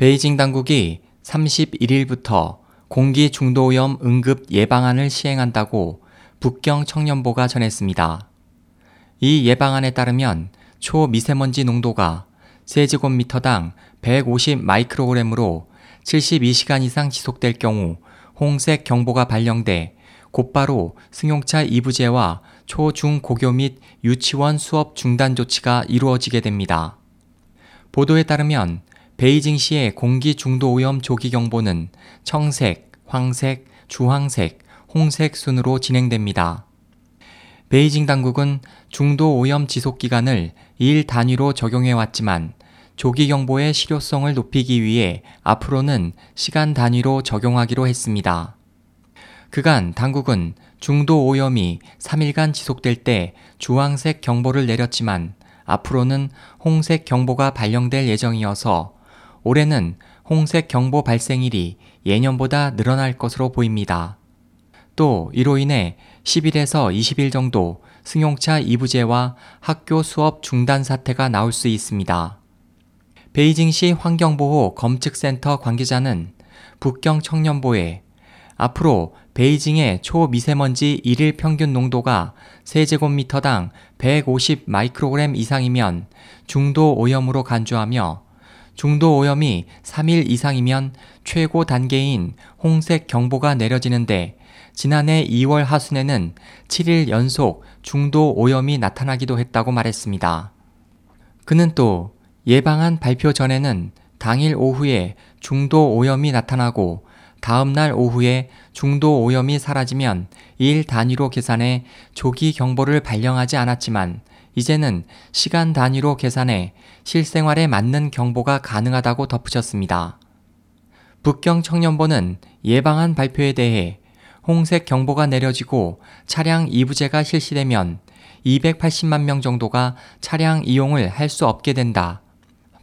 베이징 당국이 31일부터 공기 중도오염 응급 예방안을 시행한다고 북경 청년보가 전했습니다. 이 예방안에 따르면 초미세먼지 농도가 세제곱미터당 150 마이크로그램으로 72시간 이상 지속될 경우 홍색 경보가 발령돼 곧바로 승용차 이부제와 초, 중, 고교 및 유치원 수업 중단 조치가 이루어지게 됩니다. 보도에 따르면 베이징시의 공기 중도 오염 조기 경보는 청색, 황색, 주황색, 홍색 순으로 진행됩니다. 베이징 당국은 중도 오염 지속 기간을 일 단위로 적용해 왔지만 조기 경보의 실효성을 높이기 위해 앞으로는 시간 단위로 적용하기로 했습니다. 그간 당국은 중도 오염이 3일간 지속될 때 주황색 경보를 내렸지만 앞으로는 홍색 경보가 발령될 예정이어서 올해는 홍색 경보 발생일이 예년보다 늘어날 것으로 보입니다. 또 이로 인해 10일에서 20일 정도 승용차 이부제와 학교 수업 중단 사태가 나올 수 있습니다. 베이징시 환경보호 검측센터 관계자는 북경 청년보에 앞으로 베이징의 초미세먼지 일일 평균 농도가 세제곱미터당 150 마이크로그램 이상이면 중도 오염으로 간주하며 중도 오염이 3일 이상이면 최고 단계인 홍색 경보가 내려지는데 지난해 2월 하순에는 7일 연속 중도 오염이 나타나기도 했다고 말했습니다. 그는 또 예방한 발표 전에는 당일 오후에 중도 오염이 나타나고 다음날 오후에 중도 오염이 사라지면 일 단위로 계산해 조기 경보를 발령하지 않았지만 이제는 시간 단위로 계산해 실생활에 맞는 경보가 가능하다고 덧붙였습니다. 북경 청년보는 예방한 발표에 대해 홍색 경보가 내려지고 차량 이부제가 실시되면 280만 명 정도가 차량 이용을 할 수 없게 된다.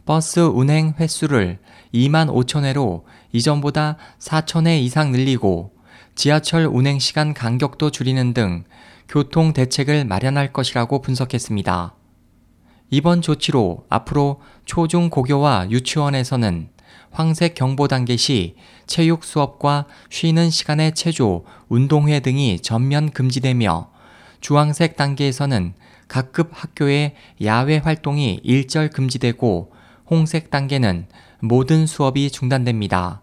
버스 운행 횟수를 2만 5천 회로 이전보다 4천 회 이상 늘리고 지하철 운행 시간 간격도 줄이는 등 교통 대책을 마련할 것이라고 분석했습니다. 이번 조치로 앞으로 초중 고교와 유치원에서는 황색 경보 단계 시 체육 수업과 쉬는 시간의 체조, 운동회 등이 전면 금지되며 주황색 단계에서는 각급 학교의 야외 활동이 일절 금지되고 홍색 단계는 모든 수업이 중단됩니다.